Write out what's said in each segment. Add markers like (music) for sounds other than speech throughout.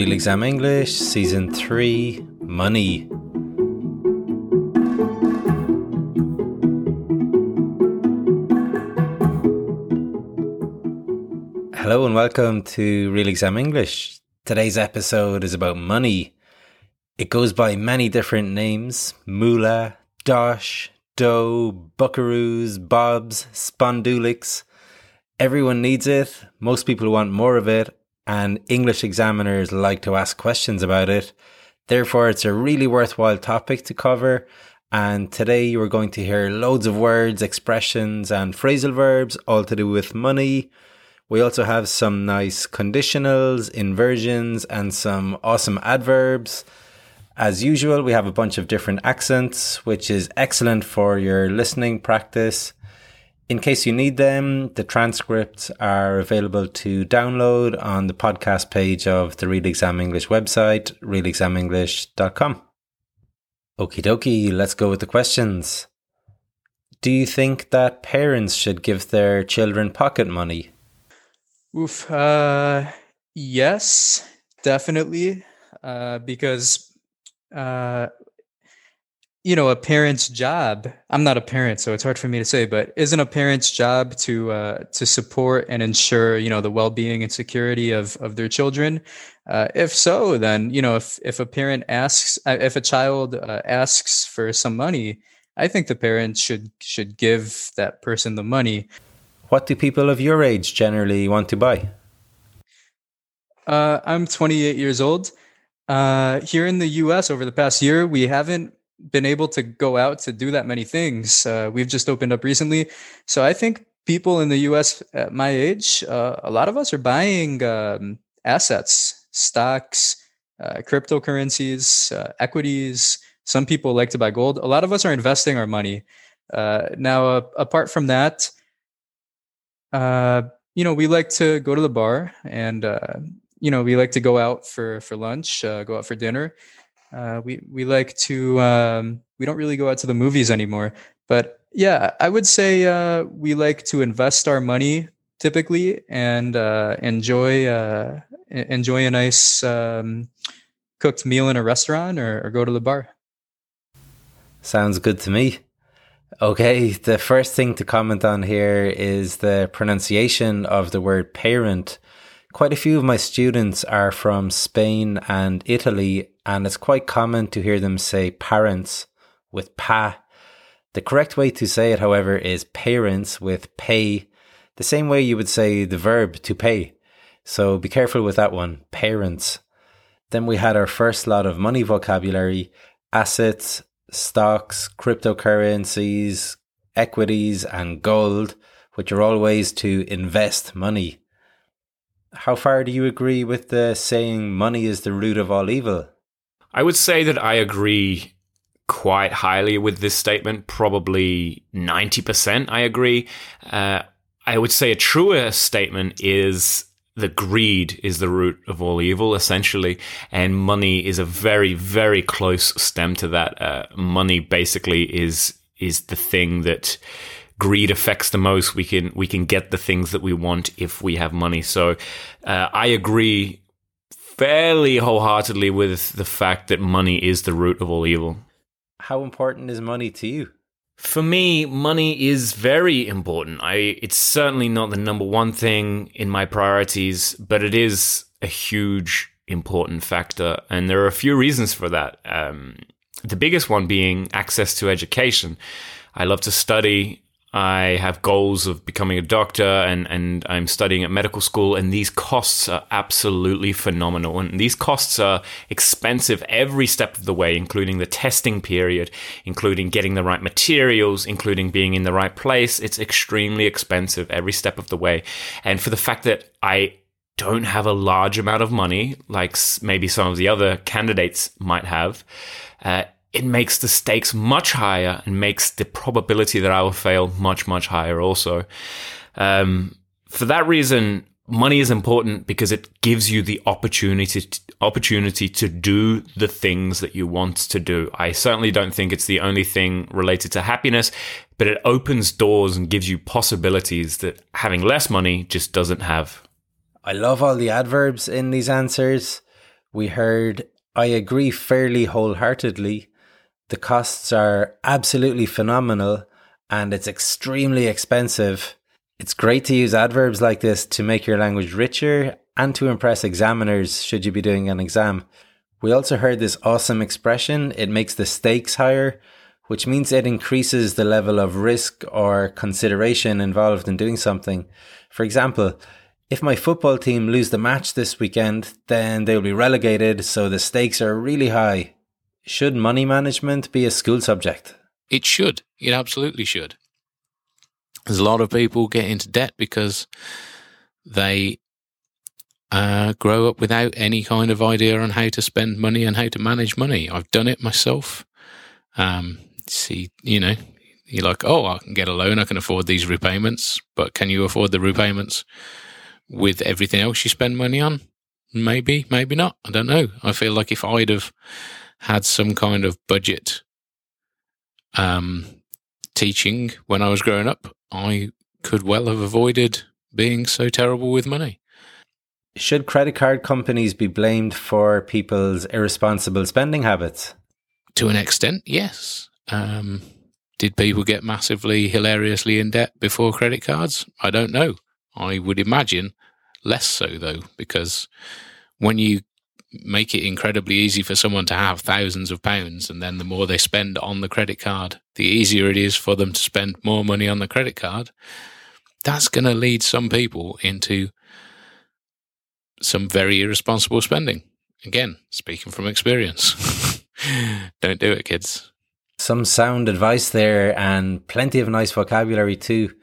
Real Exam English, Season 3 Money. Hello and welcome to Real Exam English. Today's episode is about money. It goes by many different names moolah, dosh, dough, buckaroos, bobs, spondulix. Everyone needs it. Most people want more of it, and English examiners like to ask questions about it. Therefore, it's a really worthwhile topic to cover. And today you are going to hear loads of words, expressions, and phrasal verbs, all to do with money. We also have some nice conditionals, inversions, and some awesome adverbs. As usual, we have a bunch of different accents, which is excellent for your listening practice. In case you need them, the transcripts are available to download on the podcast page of the Real Exam English website, realexamenglish.com. Okie dokie, let's go with the questions. Do you think that parents should give their children pocket money? Oof. Uh, yes, definitely. Uh, because, uh, you know, a parent's job. I'm not a parent, so it's hard for me to say. But isn't a parent's job to uh, to support and ensure, you know, the well being and security of of their children? Uh, if so, then you know, if if a parent asks, uh, if a child uh, asks for some money, I think the parent should should give that person the money. What do people of your age generally want to buy? Uh, I'm 28 years old. Uh, here in the U.S., over the past year, we haven't been able to go out to do that many things. Uh, we've just opened up recently, so I think people in the U.S. at my age, uh, a lot of us are buying um, assets, stocks, uh, cryptocurrencies, uh, equities. Some people like to buy gold. A lot of us are investing our money. Uh, now, uh, apart from that, you know, we like to go to the bar and you know we like to go out for for lunch, go out for dinner uh, we we like to um, we don't really go out to the movies anymore, but yeah, I would say uh, we like to invest our money typically and uh, enjoy uh, enjoy a nice um, cooked meal in a restaurant or, or go to the bar. Sounds good to me. Okay, the first thing to comment on here is the pronunciation of the word parent. Quite a few of my students are from Spain and Italy, and it's quite common to hear them say parents with pa. The correct way to say it, however, is parents with pay, the same way you would say the verb to pay. So be careful with that one, parents. Then we had our first lot of money vocabulary assets, stocks, cryptocurrencies, equities, and gold, which are all ways to invest money. How far do you agree with the saying money is the root of all evil? I would say that I agree quite highly with this statement. Probably 90% I agree. Uh, I would say a truer statement is that greed is the root of all evil, essentially, and money is a very, very close stem to that. Uh, money basically is is the thing that greed affects the most. We can we can get the things that we want if we have money. So uh, I agree fairly wholeheartedly with the fact that money is the root of all evil. How important is money to you? For me, money is very important. I it's certainly not the number one thing in my priorities, but it is a huge important factor, and there are a few reasons for that. Um, the biggest one being access to education. I love to study. I have goals of becoming a doctor and, and I'm studying at medical school, and these costs are absolutely phenomenal. And these costs are expensive every step of the way, including the testing period, including getting the right materials, including being in the right place. It's extremely expensive every step of the way. And for the fact that I don't have a large amount of money, like maybe some of the other candidates might have, uh, it makes the stakes much higher and makes the probability that I will fail much, much higher also. Um, for that reason, money is important because it gives you the opportunity to, opportunity to do the things that you want to do. I certainly don't think it's the only thing related to happiness, but it opens doors and gives you possibilities that having less money just doesn't have. I love all the adverbs in these answers. We heard, I agree fairly wholeheartedly. The costs are absolutely phenomenal and it's extremely expensive. It's great to use adverbs like this to make your language richer and to impress examiners should you be doing an exam. We also heard this awesome expression, it makes the stakes higher, which means it increases the level of risk or consideration involved in doing something. For example, if my football team lose the match this weekend, then they'll be relegated, so the stakes are really high. Should money management be a school subject? It should. It absolutely should. There's a lot of people get into debt because they uh, grow up without any kind of idea on how to spend money and how to manage money. I've done it myself. Um, see, you know, you're like, oh, I can get a loan, I can afford these repayments, but can you afford the repayments with everything else you spend money on? Maybe, maybe not. I don't know. I feel like if I'd have had some kind of budget um, teaching when I was growing up, I could well have avoided being so terrible with money. Should credit card companies be blamed for people's irresponsible spending habits? To an extent, yes. Um, did people get massively, hilariously in debt before credit cards? I don't know. I would imagine less so, though, because when you make it incredibly easy for someone to have thousands of pounds, and then the more they spend on the credit card, the easier it is for them to spend more money on the credit card. That's going to lead some people into some very irresponsible spending. Again, speaking from experience. (laughs) Don't do it, kids. Some sound advice there and plenty of nice vocabulary too.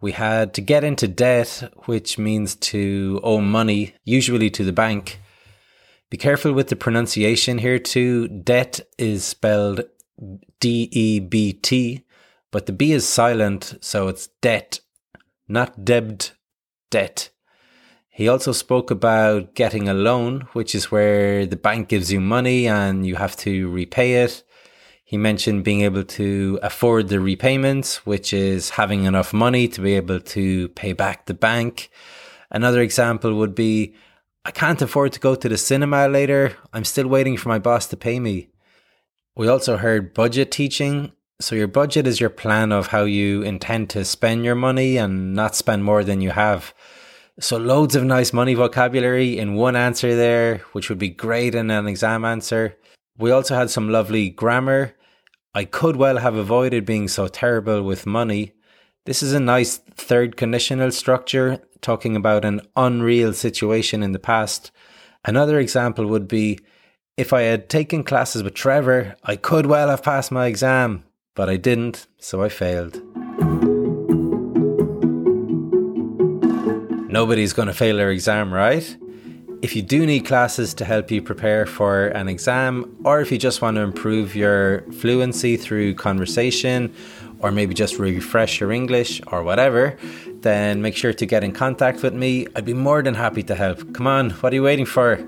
We had to get into debt, which means to owe money, usually to the bank. Be careful with the pronunciation here too. Debt is spelled D E B T, but the B is silent, so it's debt, not debt, debt. He also spoke about getting a loan, which is where the bank gives you money and you have to repay it. He mentioned being able to afford the repayments, which is having enough money to be able to pay back the bank. Another example would be I can't afford to go to the cinema later. I'm still waiting for my boss to pay me. We also heard budget teaching. So, your budget is your plan of how you intend to spend your money and not spend more than you have. So, loads of nice money vocabulary in one answer there, which would be great in an exam answer. We also had some lovely grammar. I could well have avoided being so terrible with money. This is a nice third conditional structure talking about an unreal situation in the past. Another example would be if I had taken classes with Trevor, I could well have passed my exam, but I didn't, so I failed. Nobody's going to fail their exam, right? If you do need classes to help you prepare for an exam, or if you just want to improve your fluency through conversation, or maybe just refresh your English or whatever, then make sure to get in contact with me. I'd be more than happy to help. Come on, what are you waiting for?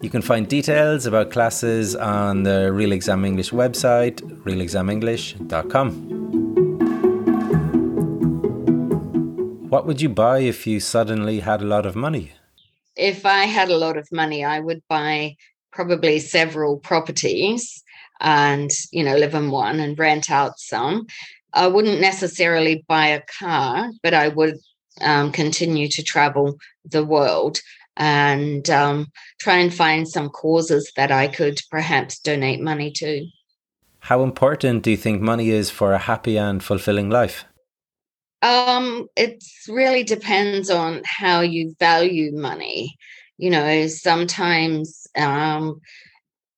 You can find details about classes on the Real Exam English website, realexamenglish.com. What would you buy if you suddenly had a lot of money? If I had a lot of money, I would buy probably several properties and, you know, live in one and rent out some I wouldn't necessarily buy a car, but I would um, continue to travel the world and um, try and find some causes that I could perhaps donate money to. How important do you think money is for a happy and fulfilling life? Um, it really depends on how you value money. You know, sometimes um,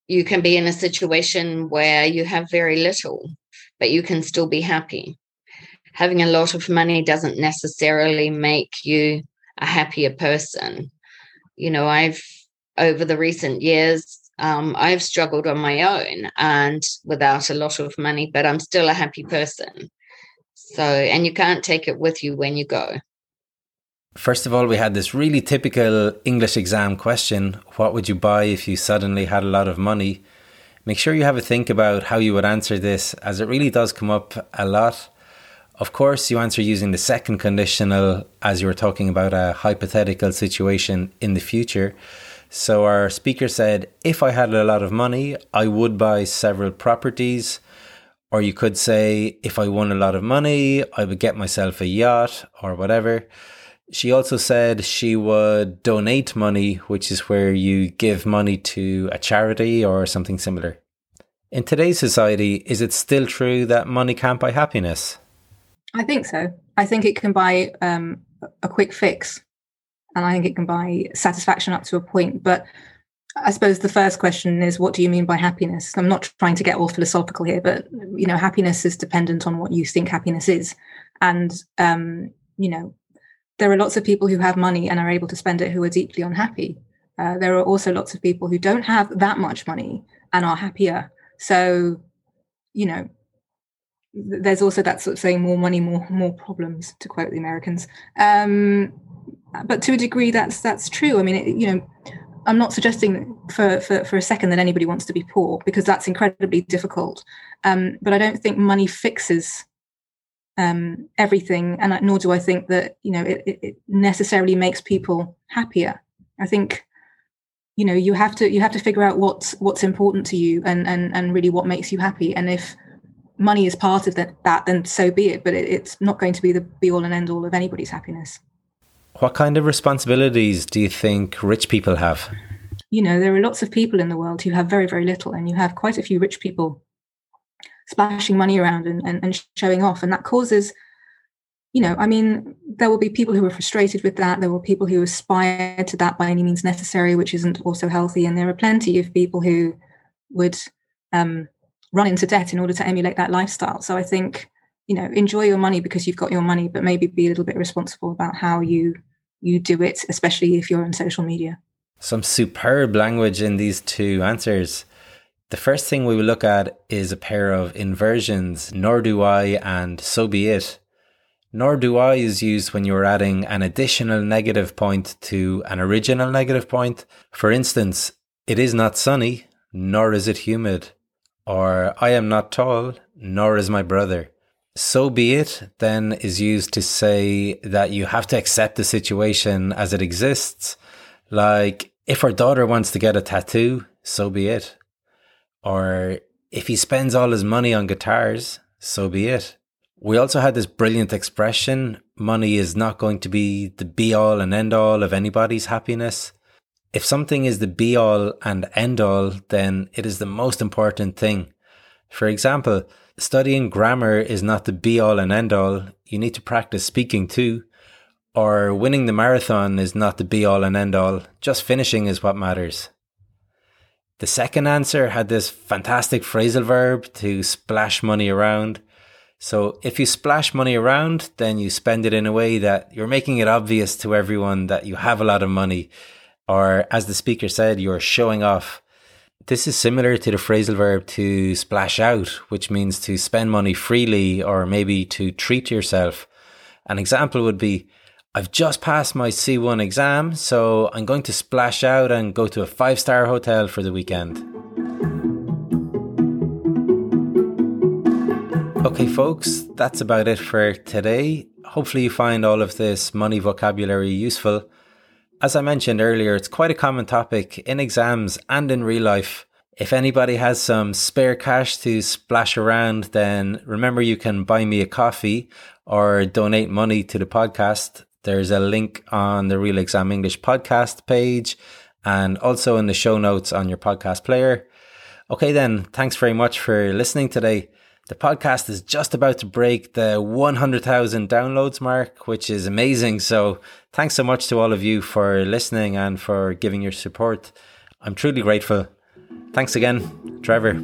you can be in a situation where you have very little but you can still be happy. Having a lot of money doesn't necessarily make you a happier person. You know, I've, over the recent years, um, I've struggled on my own and without a lot of money, but I'm still a happy person. So, and you can't take it with you when you go. First of all, we had this really typical English exam question What would you buy if you suddenly had a lot of money? Make sure you have a think about how you would answer this, as it really does come up a lot. Of course, you answer using the second conditional as you were talking about a hypothetical situation in the future. So our speaker said, if I had a lot of money, I would buy several properties. Or you could say, if I won a lot of money, I would get myself a yacht or whatever. She also said she would donate money, which is where you give money to a charity or something similar. In today's society, is it still true that money can't buy happiness? I think so. I think it can buy um, a quick fix and I think it can buy satisfaction up to a point. But I suppose the first question is, what do you mean by happiness? I'm not trying to get all philosophical here, but you know, happiness is dependent on what you think happiness is, and um, you know, there are lots of people who have money and are able to spend it who are deeply unhappy. Uh, there are also lots of people who don't have that much money and are happier. So, you know, there's also that sort of saying more money more more problems to quote the americans um, but to a degree that's that's true i mean it, you know i'm not suggesting for, for for a second that anybody wants to be poor because that's incredibly difficult um, but i don't think money fixes um, everything. And nor do i think that you know it, it necessarily makes people happier. I think you know you have to you have to figure out what's what's important to you and and and really what makes you happy. And if money is part of that, that then so be it. But it, it's not going to be the be all and end all of anybody's happiness. What kind of responsibilities do you think rich people have? You know, there are lots of people in the world who have very, very little, and you have quite a few rich people splashing money around and, and, and showing off. And that causes, you know, I mean, there will be people who are frustrated with that. There will be people who aspire to that by any means necessary, which isn't also healthy. And there are plenty of people who would um, run into debt in order to emulate that lifestyle. So I think you know enjoy your money because you've got your money but maybe be a little bit responsible about how you you do it especially if you're on social media some superb language in these two answers the first thing we will look at is a pair of inversions nor do i and so be it nor do I is used when you're adding an additional negative point to an original negative point. For instance, it is not sunny, nor is it humid. Or I am not tall, nor is my brother so be it then is used to say that you have to accept the situation as it exists. Like, if our daughter wants to get a tattoo, so be it. Or if he spends all his money on guitars, so be it. We also had this brilliant expression money is not going to be the be all and end all of anybody's happiness. If something is the be all and end all, then it is the most important thing. For example, studying grammar is not the be all and end all. You need to practice speaking too. Or winning the marathon is not the be all and end all. Just finishing is what matters. The second answer had this fantastic phrasal verb to splash money around. So if you splash money around, then you spend it in a way that you're making it obvious to everyone that you have a lot of money. Or as the speaker said, you're showing off. This is similar to the phrasal verb to splash out, which means to spend money freely or maybe to treat yourself. An example would be I've just passed my C1 exam, so I'm going to splash out and go to a five star hotel for the weekend. Okay, folks, that's about it for today. Hopefully, you find all of this money vocabulary useful. As I mentioned earlier, it's quite a common topic in exams and in real life. If anybody has some spare cash to splash around, then remember you can buy me a coffee or donate money to the podcast. There's a link on the Real Exam English podcast page and also in the show notes on your podcast player. Okay, then, thanks very much for listening today. The podcast is just about to break the 100,000 downloads mark, which is amazing. So, thanks so much to all of you for listening and for giving your support. I'm truly grateful. Thanks again, Trevor.